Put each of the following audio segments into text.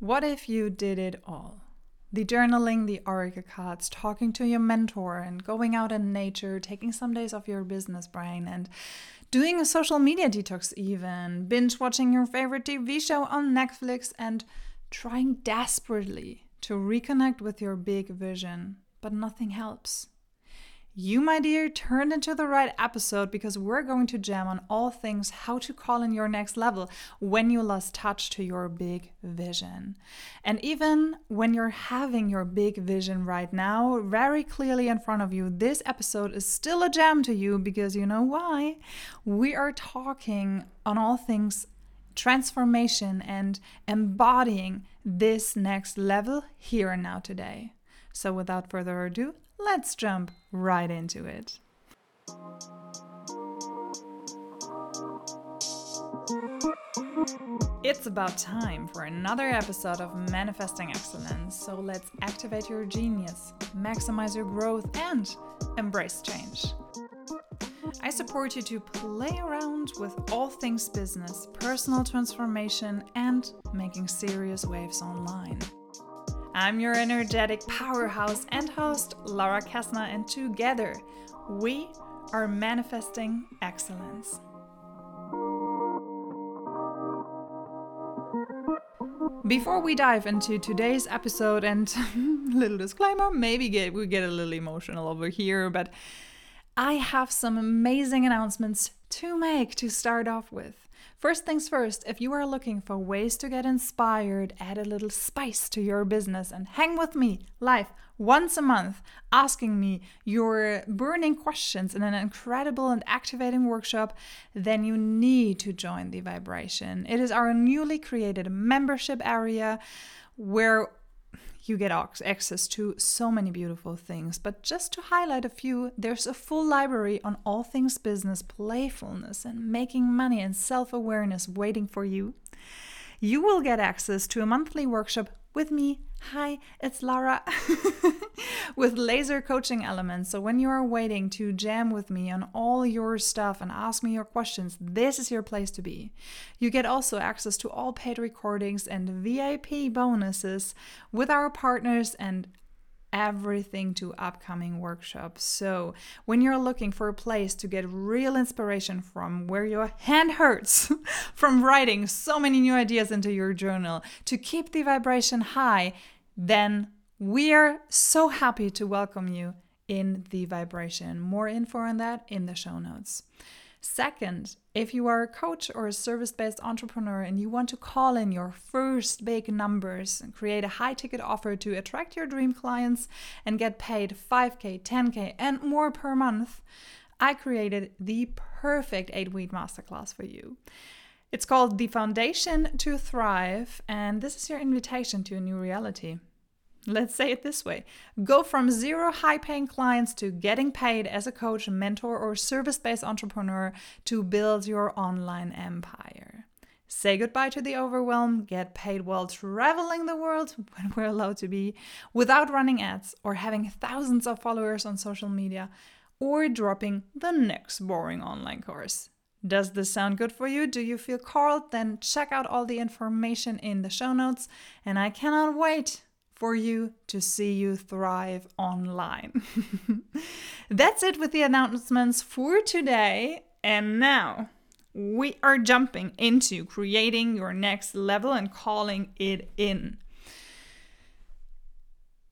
What if you did it all? The journaling, the oracle cards, talking to your mentor, and going out in nature, taking some days off your business brain, and doing a social media detox, even binge watching your favorite TV show on Netflix, and trying desperately to reconnect with your big vision. But nothing helps. You, my dear, turned into the right episode because we're going to jam on all things how to call in your next level when you lost touch to your big vision. And even when you're having your big vision right now, very clearly in front of you, this episode is still a jam to you because you know why? We are talking on all things transformation and embodying this next level here and now today. So, without further ado, let's jump right into it. It's about time for another episode of Manifesting Excellence. So let's activate your genius, maximize your growth, and embrace change. I support you to play around with all things business, personal transformation, and making serious waves online. I'm your energetic powerhouse and host, Laura Kessner, and together we are manifesting excellence. Before we dive into today's episode, and little disclaimer, maybe get, we get a little emotional over here, but I have some amazing announcements to make to start off with. First things first, if you are looking for ways to get inspired, add a little spice to your business, and hang with me live once a month, asking me your burning questions in an incredible and activating workshop, then you need to join the vibration. It is our newly created membership area where you get access to so many beautiful things. But just to highlight a few, there's a full library on all things business, playfulness, and making money and self awareness waiting for you. You will get access to a monthly workshop with me. Hi, it's Laura with laser coaching elements. So, when you are waiting to jam with me on all your stuff and ask me your questions, this is your place to be. You get also access to all paid recordings and VIP bonuses with our partners and everything to upcoming workshops. So, when you're looking for a place to get real inspiration from, where your hand hurts from writing so many new ideas into your journal to keep the vibration high, then we're so happy to welcome you in the vibration. More info on that in the show notes. Second, if you are a coach or a service based entrepreneur and you want to call in your first big numbers and create a high ticket offer to attract your dream clients and get paid 5K, 10K, and more per month, I created the perfect eight week masterclass for you. It's called The Foundation to Thrive, and this is your invitation to a new reality. Let's say it this way go from zero high paying clients to getting paid as a coach, mentor, or service based entrepreneur to build your online empire. Say goodbye to the overwhelm, get paid while traveling the world when we're allowed to be, without running ads or having thousands of followers on social media, or dropping the next boring online course. Does this sound good for you? Do you feel called? Then check out all the information in the show notes, and I cannot wait for you to see you thrive online. That's it with the announcements for today. And now we are jumping into creating your next level and calling it in.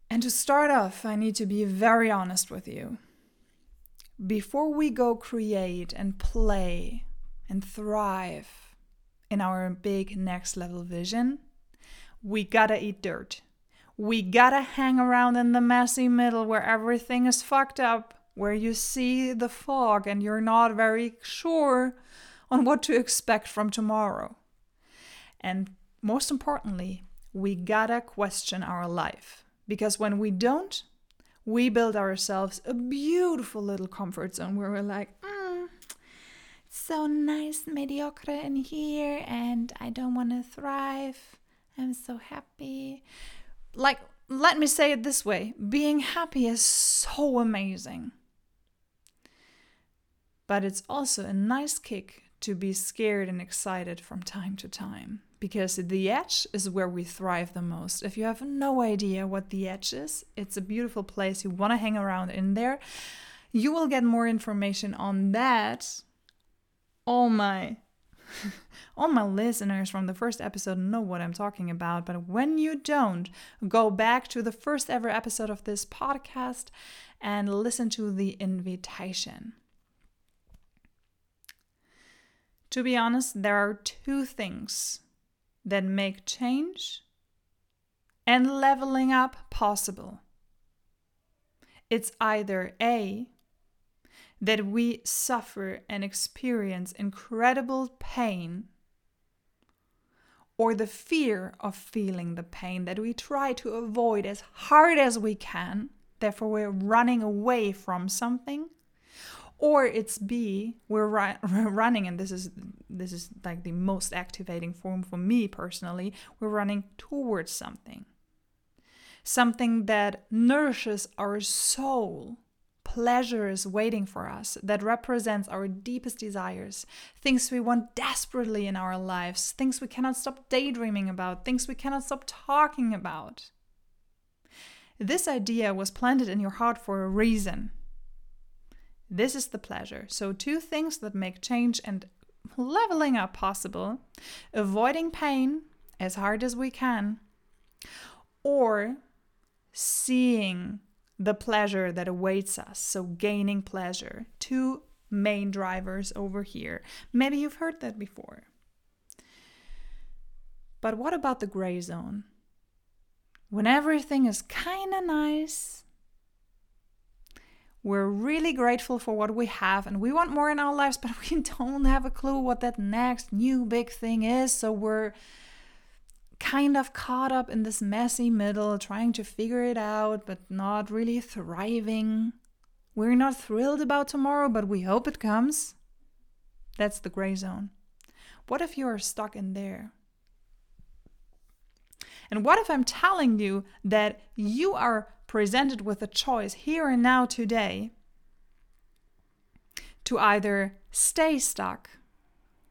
And to start off, I need to be very honest with you. Before we go create and play and thrive in our big next level vision, we gotta eat dirt. We gotta hang around in the messy middle where everything is fucked up, where you see the fog and you're not very sure on what to expect from tomorrow. And most importantly, we gotta question our life. Because when we don't, we build ourselves a beautiful little comfort zone where we're like, mm, it's so nice, mediocre in here, and I don't want to thrive. I'm so happy like let me say it this way being happy is so amazing. But it's also a nice kick to be scared and excited from time to time because the edge is where we thrive the most. If you have no idea what the edge is, it's a beautiful place. You want to hang around in there. You will get more information on that. All my all my listeners from the first episode know what I'm talking about, but when you don't, go back to the first ever episode of this podcast and listen to the invitation. To be honest, there are two things that make change and leveling up possible. It's either A, that we suffer and experience incredible pain, or the fear of feeling the pain that we try to avoid as hard as we can, therefore, we're running away from something or it's B, we're, ru- running, and this is this is like the most activating form for me personally. We're running towards something, something that nourishes our soul. Pleasure is waiting for us that represents our deepest desires, things we want desperately in our lives, things we cannot stop daydreaming about, things we cannot stop talking about. This idea was planted in your heart for a reason this is the pleasure. So, two things that make change and leveling up possible avoiding pain as hard as we can, or seeing the pleasure that awaits us. So, gaining pleasure. Two main drivers over here. Maybe you've heard that before. But what about the gray zone? When everything is kind of nice we're really grateful for what we have and we want more in our lives, but we don't have a clue what that next new big thing is. So we're kind of caught up in this messy middle, trying to figure it out, but not really thriving. We're not thrilled about tomorrow, but we hope it comes. That's the gray zone. What if you are stuck in there? And what if I'm telling you that you are presented with a choice here and now today to either stay stuck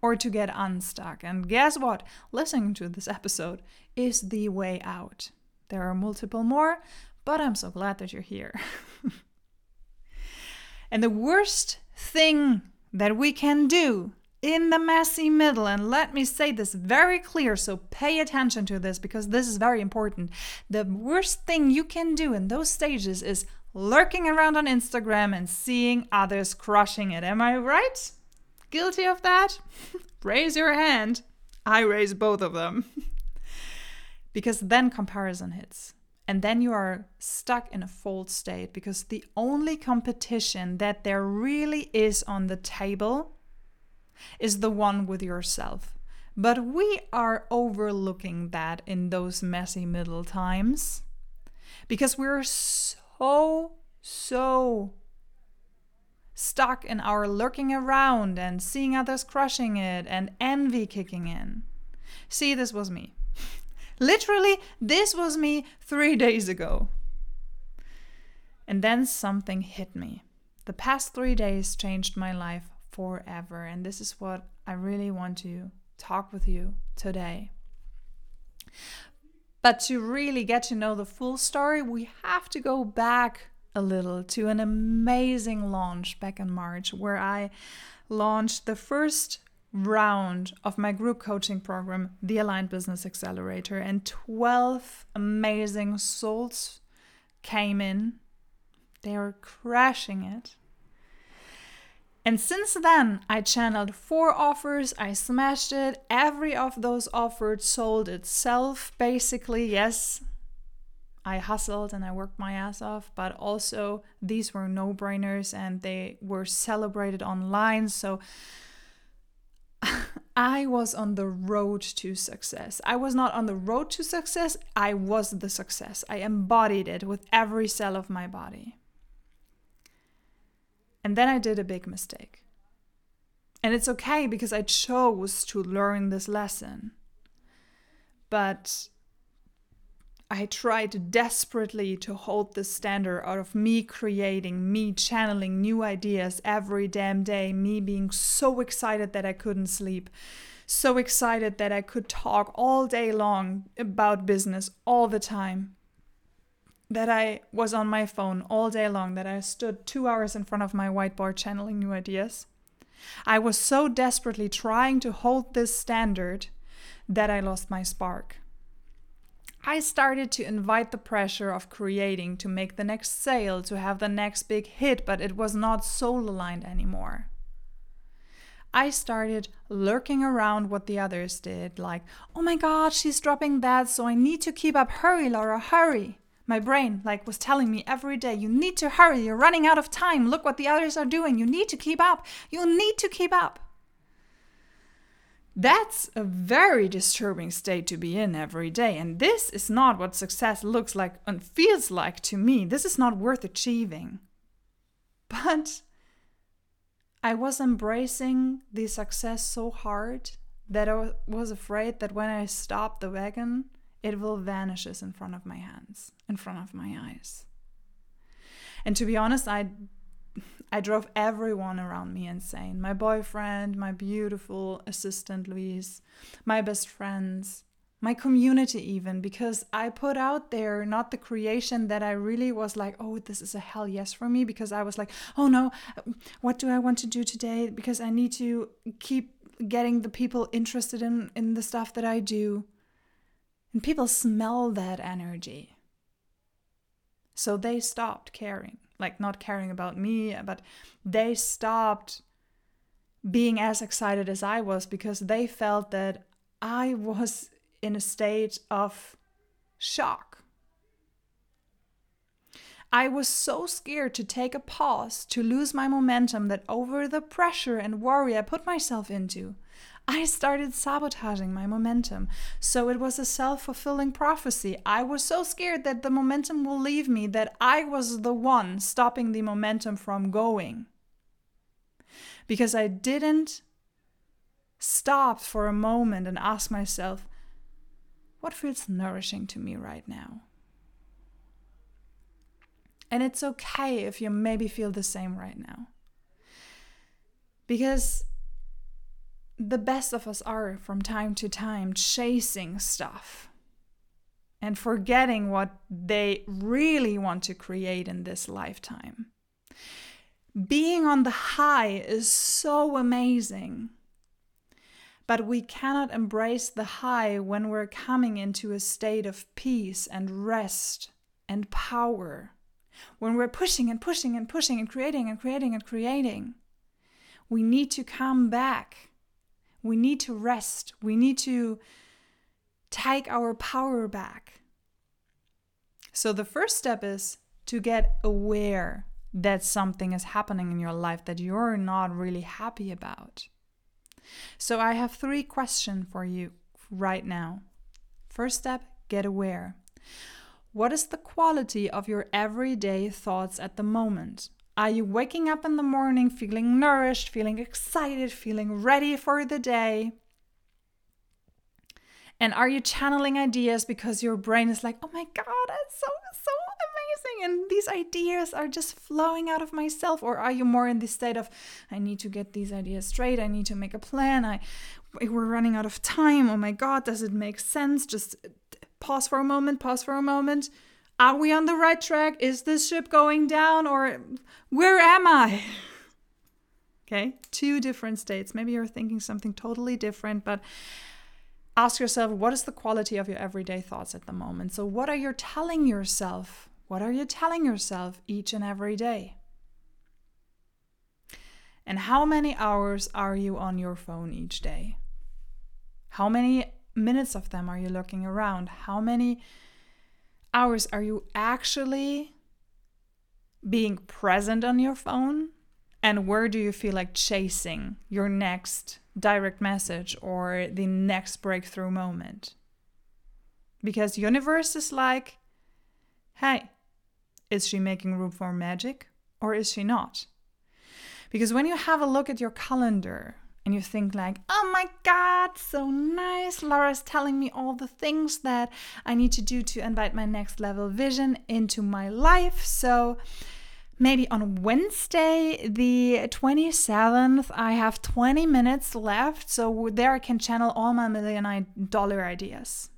or to get unstuck. And guess what? Listening to this episode is the way out. There are multiple more, but I'm so glad that you're here. and the worst thing that we can do in the messy middle, and let me say this very clear, so pay attention to this because this is very important. The worst thing you can do in those stages is lurking around on Instagram and seeing others crushing it. Am I right? Guilty of that? raise your hand. I raise both of them. because then comparison hits. And then you are stuck in a false state because the only competition that there really is on the table is the one with yourself. But we are overlooking that in those messy middle times because we're so, so stuck in our lurking around and seeing others crushing it and envy kicking in. See, this was me. Literally, this was me three days ago. And then something hit me. The past three days changed my life forever. And this is what I really want to talk with you today. But to really get to know the full story, we have to go back a little to an amazing launch back in March where I launched the first round of my group coaching program, the Aligned Business Accelerator, and 12 amazing souls came in. They were crashing it. And since then, I channeled four offers, I smashed it. Every of those offers sold itself, basically. Yes, I hustled and I worked my ass off, but also these were no brainers and they were celebrated online. So I was on the road to success. I was not on the road to success, I was the success. I embodied it with every cell of my body. And then I did a big mistake. And it's okay because I chose to learn this lesson. But I tried desperately to hold the standard out of me creating, me channeling new ideas every damn day, me being so excited that I couldn't sleep, so excited that I could talk all day long about business all the time. That I was on my phone all day long, that I stood two hours in front of my whiteboard channeling new ideas. I was so desperately trying to hold this standard that I lost my spark. I started to invite the pressure of creating to make the next sale, to have the next big hit, but it was not soul aligned anymore. I started lurking around what the others did, like, oh my god, she's dropping that, so I need to keep up. Hurry, Laura, hurry. My brain, like, was telling me every day, you need to hurry, you're running out of time. Look what the others are doing. You need to keep up. You need to keep up. That's a very disturbing state to be in every day. And this is not what success looks like and feels like to me. This is not worth achieving. But I was embracing the success so hard that I was afraid that when I stop the wagon, it will vanishes in front of my hands, in front of my eyes. And to be honest, I I drove everyone around me insane. My boyfriend, my beautiful assistant Louise, my best friends, my community even because I put out there not the creation that I really was like, oh, this is a hell yes for me because I was like, oh no, what do I want to do today because I need to keep getting the people interested in in the stuff that I do. And people smell that energy. So they stopped caring, like not caring about me, but they stopped being as excited as I was because they felt that I was in a state of shock. I was so scared to take a pause, to lose my momentum, that over the pressure and worry I put myself into, I started sabotaging my momentum. So it was a self fulfilling prophecy. I was so scared that the momentum will leave me that I was the one stopping the momentum from going. Because I didn't stop for a moment and ask myself, what feels nourishing to me right now? And it's okay if you maybe feel the same right now. Because the best of us are from time to time chasing stuff and forgetting what they really want to create in this lifetime. Being on the high is so amazing. But we cannot embrace the high when we're coming into a state of peace and rest and power. When we're pushing and pushing and pushing and creating and creating and creating. We need to come back. We need to rest. We need to take our power back. So the first step is to get aware that something is happening in your life that you're not really happy about. So I have three questions for you right now. First step, get aware. What is the quality of your everyday thoughts at the moment? Are you waking up in the morning feeling nourished, feeling excited, feeling ready for the day? And are you channeling ideas because your brain is like, oh my God, that's so, so amazing. And these ideas are just flowing out of myself. Or are you more in this state of, I need to get these ideas straight. I need to make a plan. I, we're running out of time. Oh my God, does it make sense? Just pause for a moment, pause for a moment. Are we on the right track? Is this ship going down? Or where am I? Okay, two different states. Maybe you're thinking something totally different, but ask yourself what is the quality of your everyday thoughts at the moment? So, what are you telling yourself? What are you telling yourself each and every day? And how many hours are you on your phone each day? How many minutes of them are you looking around? How many hours are you actually being present on your phone? And where do you feel like chasing your next direct message or the next breakthrough moment. Because universe is like, hey, is she making room for magic or is she not? Because when you have a look at your calendar and you think like, oh my god, so nice, Laura's telling me all the things that I need to do to invite my next level vision into my life. So maybe on Wednesday, the 27th, I have 20 minutes left. So there I can channel all my million dollar ideas.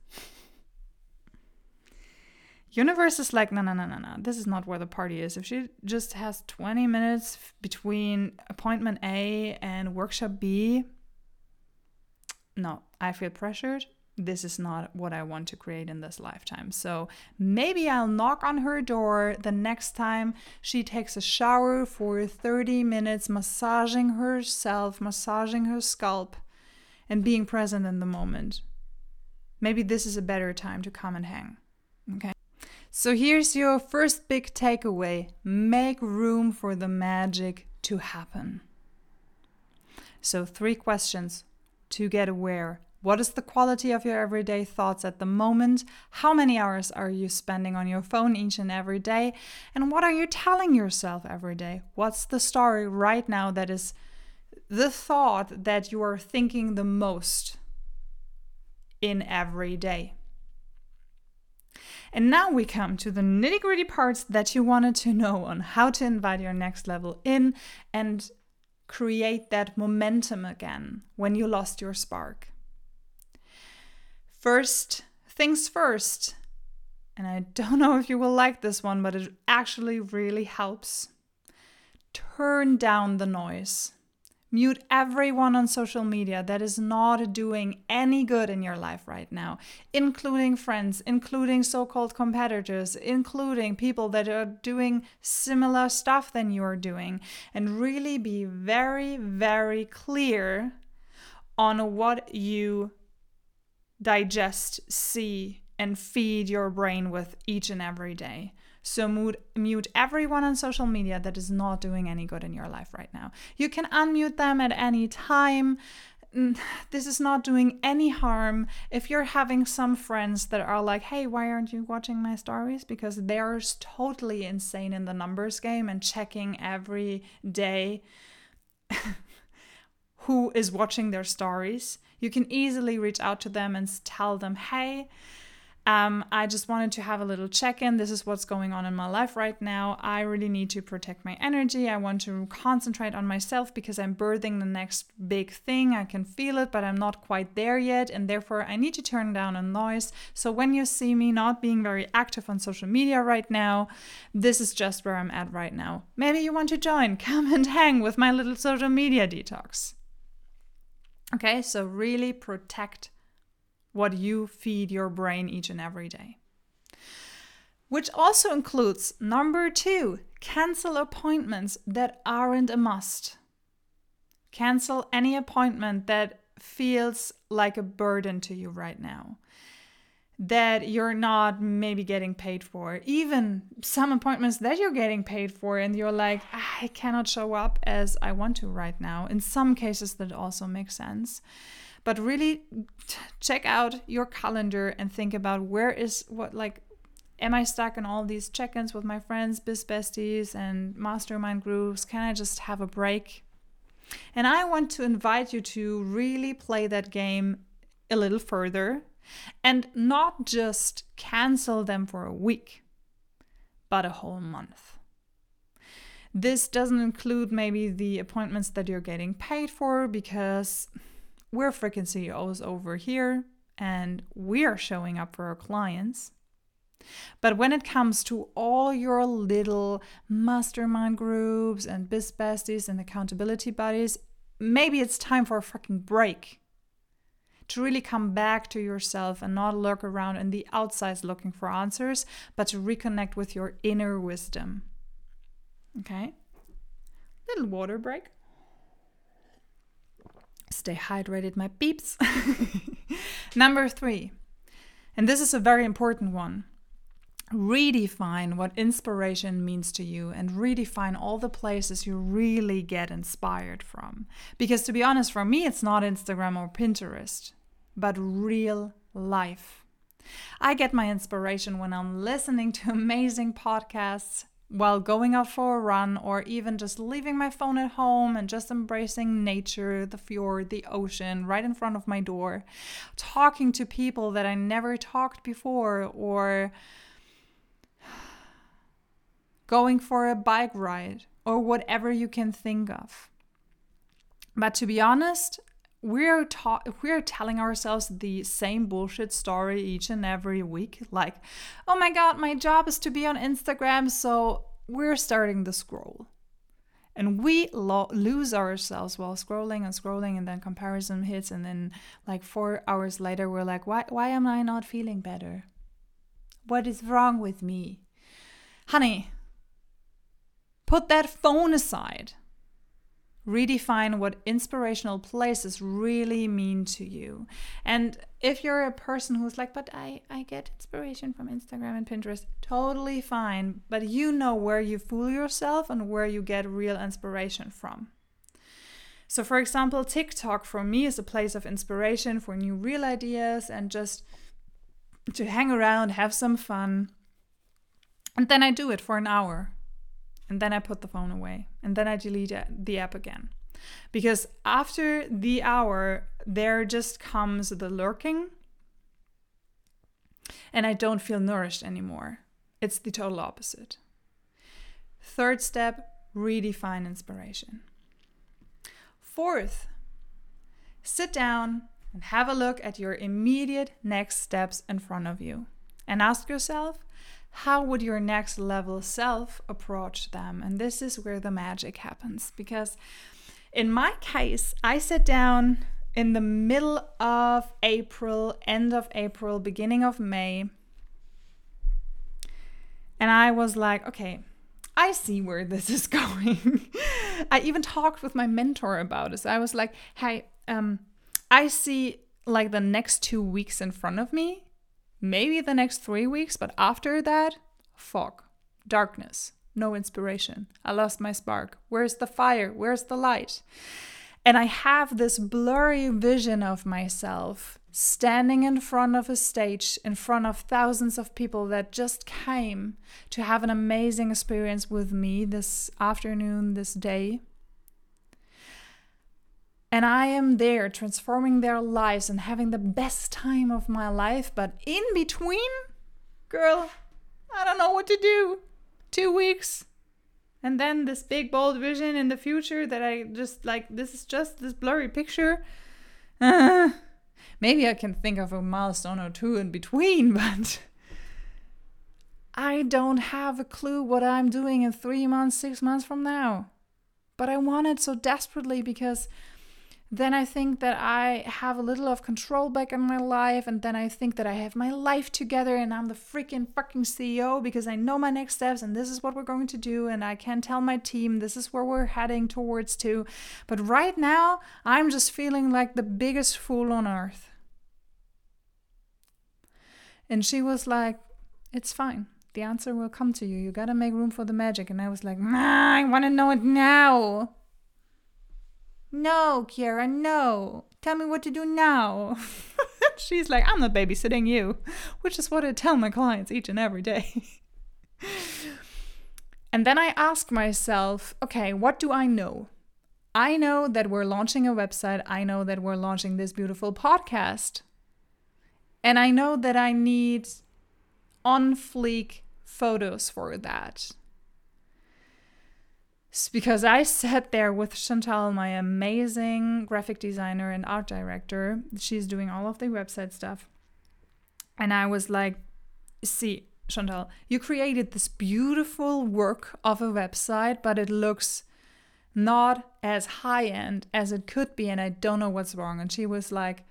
Universe is like, no, no, no, no, no. This is not where the party is. If she just has 20 minutes between appointment A and workshop B, no, I feel pressured this is not what I want to create in this lifetime. So maybe I'll knock on her door the next time she takes a shower for 30 minutes, massaging herself, massaging her scalp, and being present in the moment. Maybe this is a better time to come and hang. Okay. So here's your first big takeaway make room for the magic to happen. So, three questions to get aware what is the quality of your everyday thoughts at the moment? How many hours are you spending on your phone each and every day? And what are you telling yourself every day? What's the story right now that is the thought that you are thinking the most in every day? And now we come to the nitty gritty parts that you wanted to know on how to invite your next level in and create that momentum again when you lost your spark. First things first, and I don't know if you will like this one, but it actually really helps. Turn down the noise. Mute everyone on social media that is not doing any good in your life right now, including friends, including so called competitors, including people that are doing similar stuff than you are doing. And really be very, very clear on what you digest, see, and feed your brain with each and every day. So mute, mute everyone on social media that is not doing any good in your life right now. You can unmute them at any time. This is not doing any harm. If you're having some friends that are like, hey, why aren't you watching my stories? Because they're totally insane in the numbers game and checking every day who is watching their stories you can easily reach out to them and tell them, hey, um, I just wanted to have a little check in. This is what's going on in my life right now. I really need to protect my energy. I want to concentrate on myself because I'm birthing the next big thing. I can feel it, but I'm not quite there yet. And therefore, I need to turn down a noise. So when you see me not being very active on social media right now, this is just where I'm at right now. Maybe you want to join. Come and hang with my little social media detox. Okay, so really protect what you feed your brain each and every day. Which also includes number two, cancel appointments that aren't a must. Cancel any appointment that feels like a burden to you right now that you're not maybe getting paid for. Even some appointments that you're getting paid for, and you're like, I cannot show up as I want to right now. In some cases, that also makes sense. But really check out your calendar and think about where is what, like, am I stuck in all these check ins with my friends, biz besties, and mastermind groups? Can I just have a break? And I want to invite you to really play that game a little further and not just cancel them for a week, but a whole month. This doesn't include maybe the appointments that you're getting paid for because we're freaking CEOs over here and we are showing up for our clients. But when it comes to all your little mastermind groups and biz besties and accountability buddies, maybe it's time for a freaking break to really come back to yourself and not lurk around in the outside looking for answers, but to reconnect with your inner wisdom. Okay? Little water break. Stay hydrated, my peeps. Number three, and this is a very important one redefine what inspiration means to you and redefine all the places you really get inspired from. Because to be honest, for me, it's not Instagram or Pinterest but real life. I get my inspiration when I'm listening to amazing podcasts while going out for a run or even just leaving my phone at home and just embracing nature, the fjord, the ocean right in front of my door, talking to people that I never talked before or going for a bike ride, or whatever you can think of. But to be honest, we're ta- we're telling ourselves the same bullshit story each and every week like oh my god my job is to be on instagram so we're starting the scroll. And we lo- lose ourselves while scrolling and scrolling and then comparison hits and then like 4 hours later we're like why why am i not feeling better? What is wrong with me? Honey put that phone aside redefine what inspirational places really mean to you. And if you're a person who's like, but I, I get inspiration from Instagram and Pinterest, totally fine. But you know where you fool yourself and where you get real inspiration from. So, for example, TikTok for me is a place of inspiration for new real ideas and just to hang around, have some fun. And then I do it for an hour and then I put the phone away and then I delete the app again. Because after the hour, there just comes the lurking and I don't feel nourished anymore. It's the total opposite. Third step redefine inspiration. Fourth, sit down and have a look at your immediate next steps in front of you and ask yourself how would your next level self approach them? And this is where the magic happens because in my case, I sat down in the middle of April, end of April, beginning of May. And I was like, okay, I see where this is going. I even talked with my mentor about this. I was like, hey, um, I see like the next two weeks in front of me maybe the next three weeks, but after that, fog, darkness, no inspiration. I lost my spark. Where's the fire? Where's the light? And I have this blurry vision of myself standing in front of a stage in front of thousands of people that just came to have an amazing experience with me this afternoon, this day. And I am there transforming their lives and having the best time of my life. But in between, girl, I don't know what to do. Two weeks. And then this big, bold vision in the future that I just like, this is just this blurry picture. Uh, maybe I can think of a milestone or two in between, but I don't have a clue what I'm doing in three months, six months from now. But I want it so desperately because then I think that I have a little of control back in my life, and then I think that I have my life together and I'm the freaking fucking CEO because I know my next steps and this is what we're going to do, and I can tell my team this is where we're heading towards to. But right now, I'm just feeling like the biggest fool on earth. And she was like, It's fine. The answer will come to you. You gotta make room for the magic. And I was like, Nah, I wanna know it now. No, Kiara, no. Tell me what to do now. She's like, I'm not babysitting you, which is what I tell my clients each and every day. and then I ask myself, okay, what do I know? I know that we're launching a website. I know that we're launching this beautiful podcast. And I know that I need on fleek photos for that because I sat there with Chantalle, my amazing graphic designer and art director. She's doing all of the website stuff. And I was like, see, Chantalle, you created this beautiful work of a website, but it looks not as high end as it could be. And I don't know what's wrong. And she was like,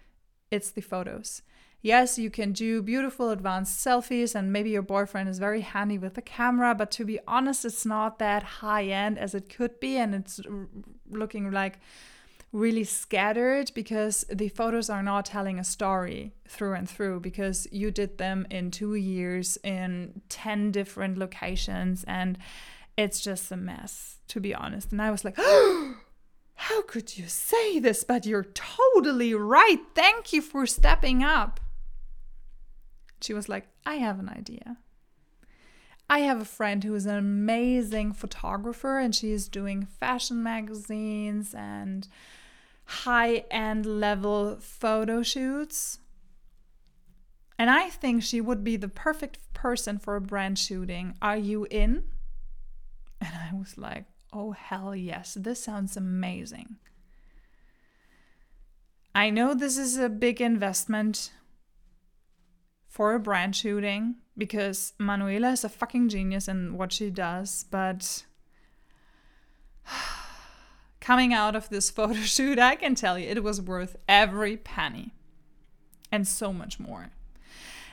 it's the photos. Yes, you can do beautiful advanced selfies, and maybe your boyfriend is very handy with the camera, but to be honest, it's not that high end as it could be, and it's looking like really scattered because the photos are not telling a story through and through because you did them in two years in 10 different locations and it's just a mess to be honest. And i was like how could you say this? But you're totally right. Thank you for stepping up she was like, I have an idea. I have a friend who is an amazing photographer and she is doing fashion magazines and high end level photo shoots. And I think she would be the perfect person for a brand shooting. Are you in? And I was like, oh, hell yes, this sounds amazing. I know this is a big investment for a brand shooting because Manuela is a fucking genius in what she does, but coming out of this photo shoot, I can tell you it was worth every penny and so much more.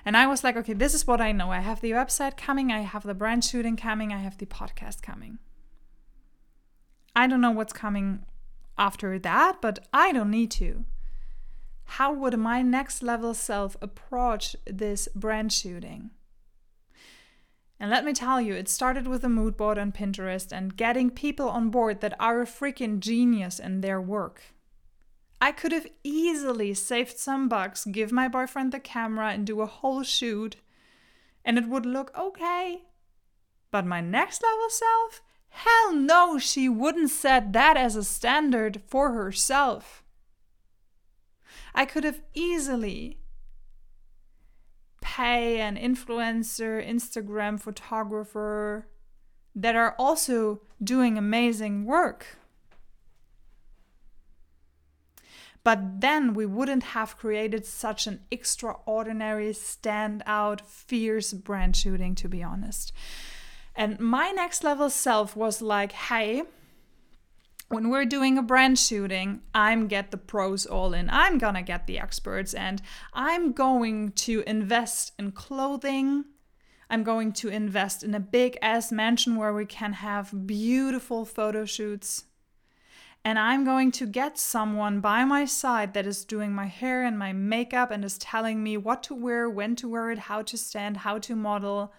And I was like, okay, this is what I know. I have the website coming, I have the brand shooting coming, I have the podcast coming. I don't know what's coming after that, but I don't need to. How would my next level self approach this brand shooting? And let me tell you, it started with a mood board on Pinterest and getting people on board that are a freaking genius in their work. I could have easily saved some bucks, give my boyfriend the camera, and do a whole shoot, and it would look okay. But my next level self? Hell no, she wouldn't set that as a standard for herself. I could have easily pay an influencer, Instagram photographer that are also doing amazing work. But then we wouldn't have created such an extraordinary, standout, fierce brand shooting, to be honest. And my next level self was like, hey, when we're doing a brand shooting, I'm get the pros all in. I'm gonna get the experts and I'm going to invest in clothing. I'm going to invest in a big ass mansion where we can have beautiful photo shoots. And I'm going to get someone by my side that is doing my hair and my makeup and is telling me what to wear, when to wear it, how to stand, how to model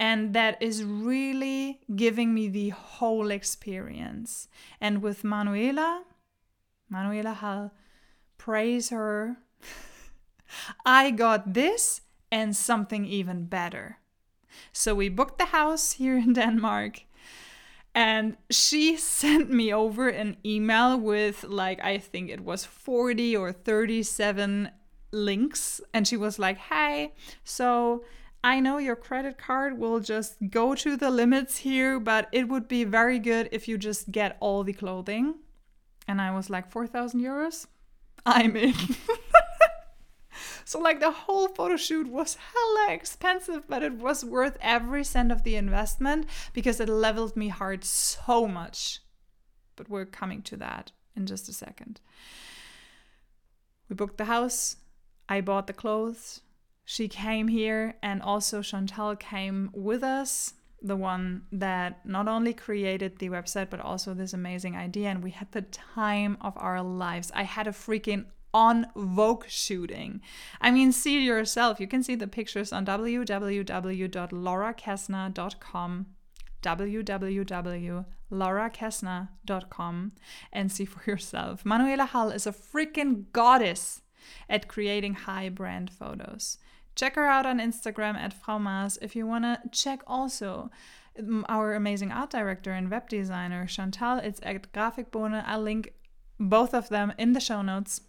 and that is really giving me the whole experience. And with Manuela, Manuela Hall, praise her, I got this and something even better. So we booked the house here in Denmark. And she sent me over an email with, like, I think it was 40 or 37 links. And she was like, hey, so I know your credit card will just go to the limits here, but it would be very good if you just get all the clothing. And I was like, 4,000 euros? I'm in. so, like, the whole photo shoot was hella expensive, but it was worth every cent of the investment because it leveled me hard so much. But we're coming to that in just a second. We booked the house, I bought the clothes, she came here, and also Chantalle came with us, the one that not only created the website, but also this amazing idea. And we had the time of our lives. I had a freaking on Vogue shooting. I mean, see yourself. You can see the pictures on www.laurakessner.com www.laurakessner.com and see for yourself. Manuela Hall is a freaking goddess at creating high brand photos. Check her out on Instagram at Frau Mars if you want to check also um, our amazing art director and web designer Chantalle. It's at Grafikbohne. I'll link both of them in the show notes.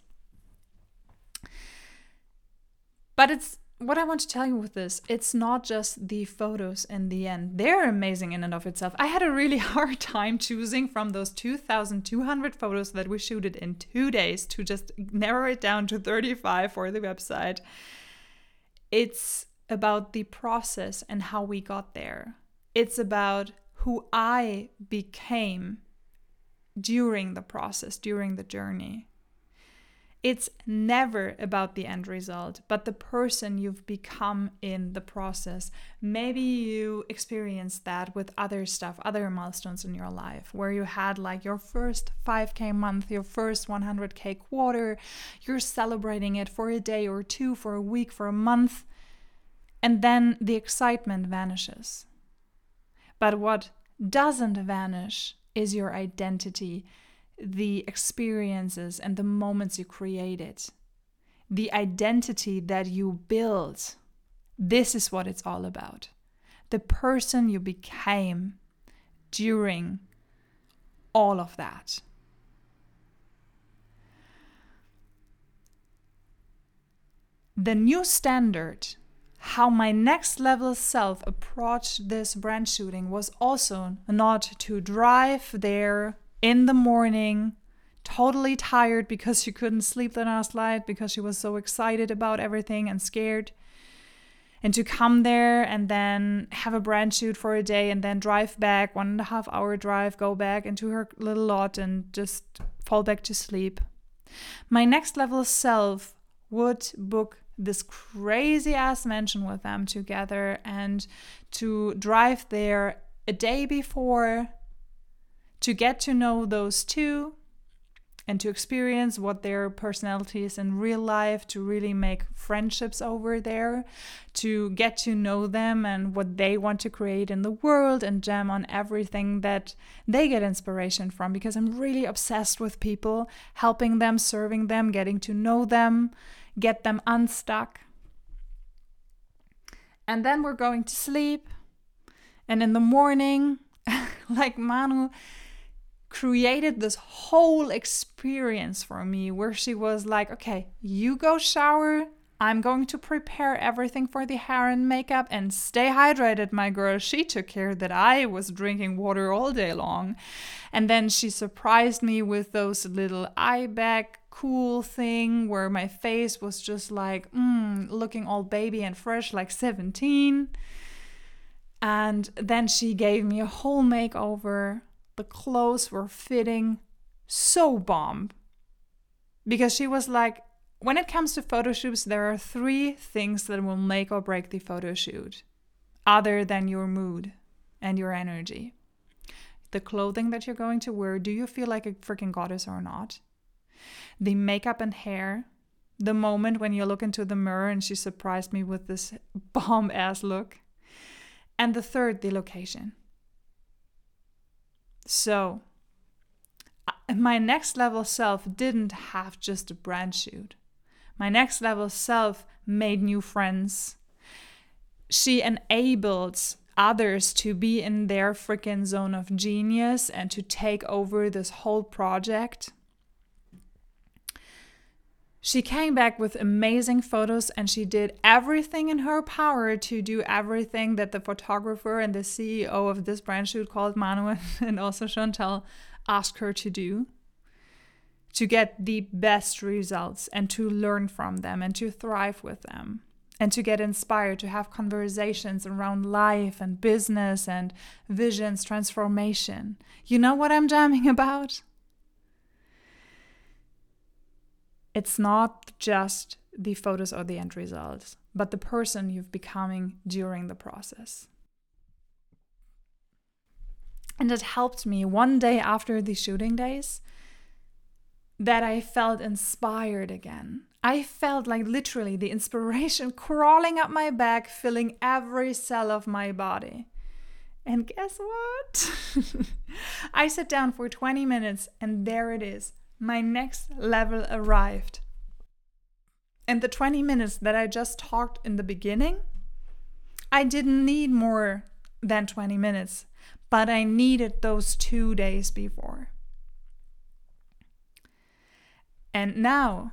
But it's what I want to tell you with this, it's not just the photos in the end. They're amazing in and of itself. I had a really hard time choosing from those 2,200 photos that we shooted in two days to just narrow it down to 35 for the website. It's about the process and how we got there. It's about who I became during the process, during the journey. It's never about the end result, but the person you've become in the process. Maybe you experienced that with other stuff, other milestones in your life, where you had like your first 5K month, your first 100K quarter. You're celebrating it for a day or two, for a week, for a month, and then the excitement vanishes. But what doesn't vanish is your identity the experiences and the moments you created, the identity that you built. This is what it's all about. The person you became during all of that. The new standard how my next level self approached this brand shooting was also not to drive there in the morning totally tired because she couldn't sleep the last night because she was so excited about everything and scared. And to come there and then have a brand shoot for a day and then drive back one and a half hour drive go back into her little lot and just fall back to sleep. My next level self would book this crazy ass mansion with them together and to drive there a day before to get to know those two and to experience what their personality is in real life, to really make friendships over there, to get to know them and what they want to create in the world and jam on everything that they get inspiration from because I'm really obsessed with people, helping them, serving them, getting to know them, get them unstuck. And then we're going to sleep. And in the morning, like Manu created this whole experience for me where she was like, okay, you go shower. I'm going to prepare everything for the hair and makeup and stay hydrated, my girl. She took care that I was drinking water all day long. And then she surprised me with those little eye bag cool thing where my face was just like mm, looking all baby and fresh, like 17. And then she gave me a whole makeover. The clothes were fitting so bomb. Because she was like, when it comes to photo shoots, there are three things that will make or break the photo shoot, other than your mood and your energy. The clothing that you're going to wear, do you feel like a freaking goddess or not? the makeup and hair, the moment when you look into the mirror and she surprised me with this bomb ass look. And the third, the location. So, my next level self didn't have just a brand shoot. My next level self made new friends. She enabled others to be in their freaking zone of genius and to take over this whole project she came back with amazing photos and she did everything in her power to do everything that the photographer and the CEO of this brand shoot called Manuel and also Chantalle asked her to do to get the best results and to learn from them and to thrive with them and to get inspired to have conversations around life and business and visions transformation. You know what I'm jamming about? It's not just the photos or the end results, but the person you've becoming during the process. And it helped me one day after the shooting days that I felt inspired again. I felt like literally the inspiration crawling up my back, filling every cell of my body. And guess what? I sat down for 20 minutes and there it is my next level arrived. And the 20 minutes that I just talked in the beginning, I didn't need more than 20 minutes, but I needed those two days before. And now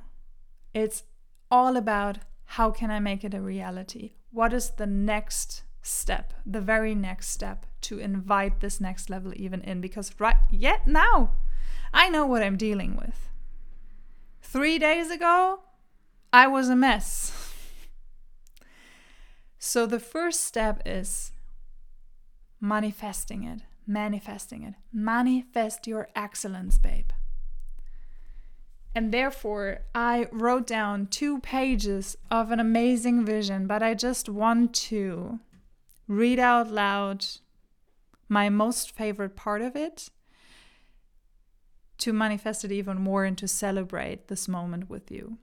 it's all about how can I make it a reality? What is the next step, the very next step to invite this next level even in? Because right yet now, I know what I'm dealing with. Three days ago, I was a mess. so the first step is manifesting it, manifesting it. Manifest your excellence, babe. And therefore, I wrote down two pages of an amazing vision, but I just want to read out loud my most favorite part of it to manifest it even more and to celebrate this moment with you.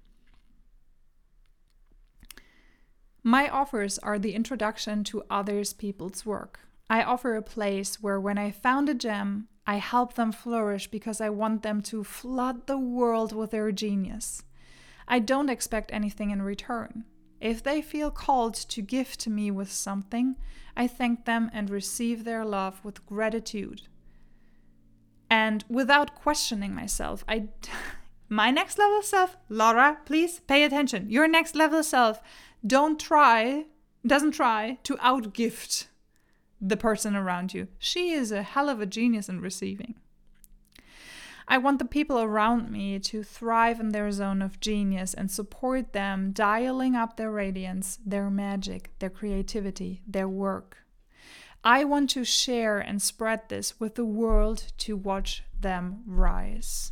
My offers are the introduction to others people's work. I offer a place where when I found a gem, I help them flourish because I want them to flood the world with their genius. I don't expect anything in return. If they feel called to gift me with something, I thank them and receive their love with gratitude. And without questioning myself, I my next level self, Laura, please pay attention. Your next level self, don't try doesn't try to outgift the person around you. She is a hell of a genius in receiving. I want the people around me to thrive in their zone of genius and support them dialing up their radiance, their magic, their creativity, their work. I want to share and spread this with the world to watch them rise.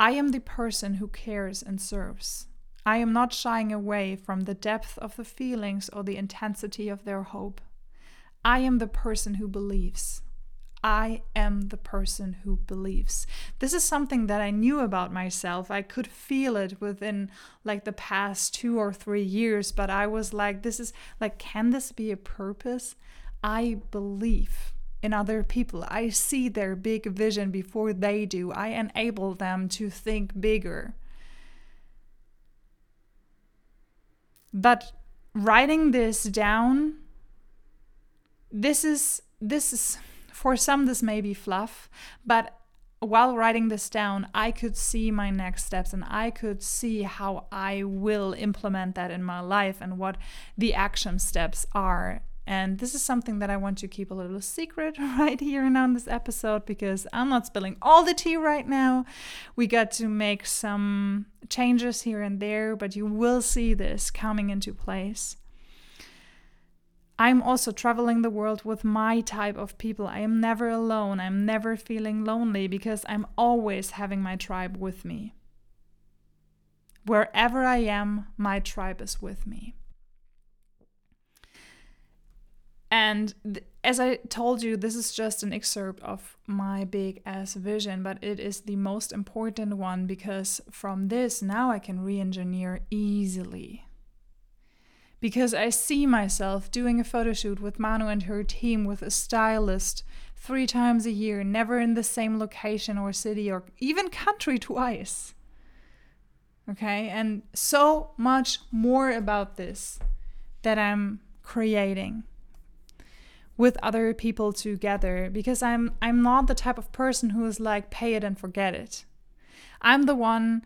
I am the person who cares and serves. I am not shying away from the depth of the feelings or the intensity of their hope. I am the person who believes. I am the person who believes. This is something that I knew about myself. I could feel it within like the past two or three years, but I was like, this is like, can this be a purpose? I believe in other people. I see their big vision before they do. I enable them to think bigger. But writing this down, this is this is for some, this may be fluff, but while writing this down, I could see my next steps and I could see how I will implement that in my life and what the action steps are. And this is something that I want to keep a little secret right here and on this episode because I'm not spilling all the tea right now. We got to make some changes here and there, but you will see this coming into place. I'm also traveling the world with my type of people. I am never alone. I'm never feeling lonely because I'm always having my tribe with me. Wherever I am, my tribe is with me. And th- as I told you, this is just an excerpt of my big ass vision, but it is the most important one because from this, now I can re engineer easily because I see myself doing a photo shoot with Manu and her team with a stylist three times a year, never in the same location or city or even country twice. Okay, and so much more about this that I'm creating with other people together because I'm I'm not the type of person who is like pay it and forget it. I'm the one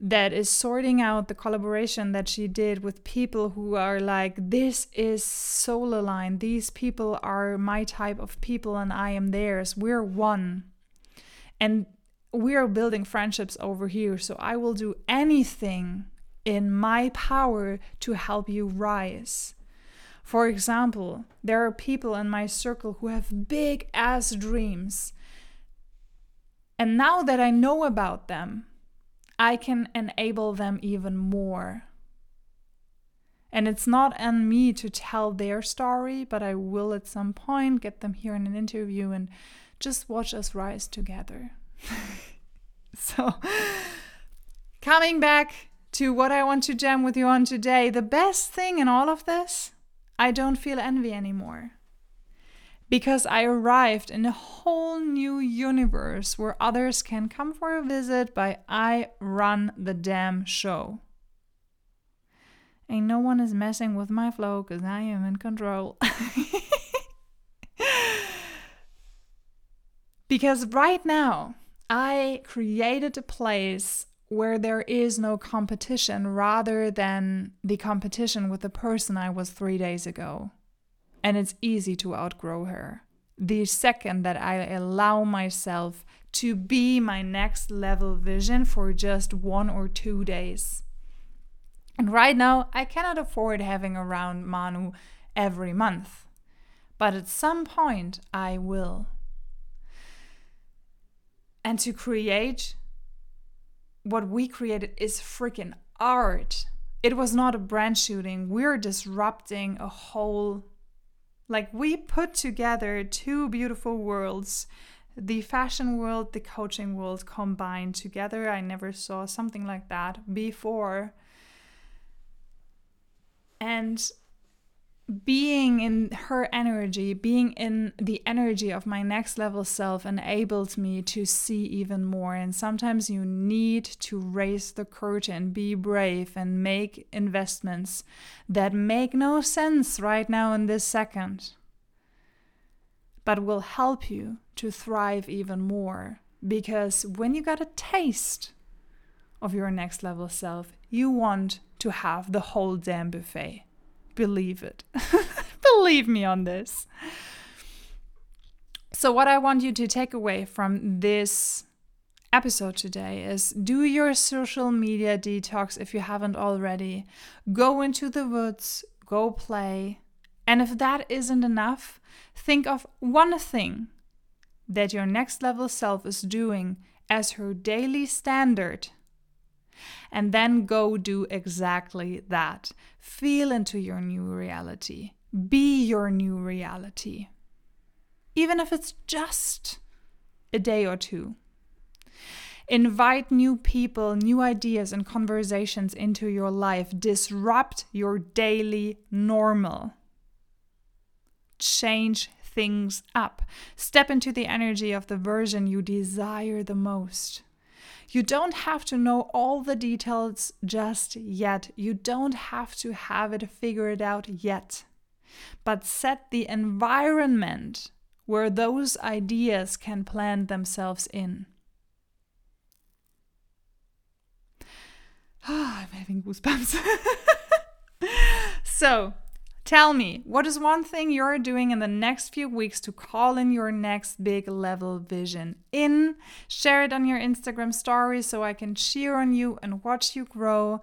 that is sorting out the collaboration that she did with people who are like, this is soul aligned. These people are my type of people and I am theirs. We're one. And we are building friendships over here. So I will do anything in my power to help you rise. For example, there are people in my circle who have big ass dreams. And now that I know about them, I can enable them even more. And it's not on me to tell their story, but I will at some point get them here in an interview and just watch us rise together. so, coming back to what I want to jam with you on today, the best thing in all of this, I don't feel envy anymore because I arrived in a whole new universe where others can come for a visit, but I run the damn show. And no one is messing with my flow because I am in control. because right now, I created a place where there is no competition rather than the competition with the person I was three days ago and it's easy to outgrow her. The second that I allow myself to be my next level vision for just one or two days. And right now, I cannot afford having around Manu every month. But at some point, I will. And to create what we created is freaking art. It was not a brand shooting. We're disrupting a whole like we put together two beautiful worlds the fashion world, the coaching world combined together. I never saw something like that before. And being in her energy, being in the energy of my next level self enabled me to see even more. And sometimes you need to raise the curtain, be brave, and make investments that make no sense right now in this second, but will help you to thrive even more. Because when you got a taste of your next level self, you want to have the whole damn buffet. Believe it. believe me on this. So, what I want you to take away from this episode today is do your social media detox if you haven't already. Go into the woods, go play. And if that isn't enough, think of one thing that your next level self is doing as her daily standard. And then go do exactly that. Feel into your new reality. Be your new reality. Even if it's just a day or two. Invite new people, new ideas, and conversations into your life. Disrupt your daily normal. Change things up. Step into the energy of the version you desire the most. You don't have to know all the details just yet. You don't have to have it figured out yet. But set the environment where those ideas can plant themselves in. I'm having goosebumps. so, tell me, what is one thing you're doing in the next few weeks to call in your next big level vision in? Share it on your Instagram story so I can cheer on you and watch you grow.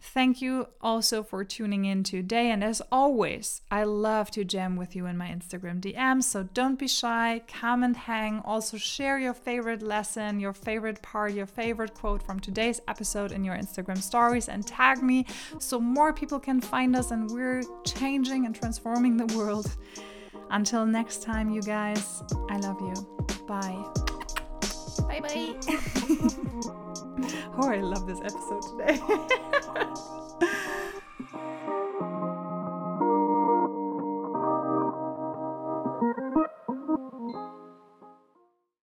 Thank you also for tuning in today. And as always, I love to jam with you in my Instagram DMs. So don't be shy, come and hang. Also, share your favorite lesson, your favorite part, your favorite quote from today's episode in your Instagram stories and tag me so more people can find us and we're changing and transforming the world. Until next time, you guys, I love you. Bye. Bye bye. oh, I love this episode today.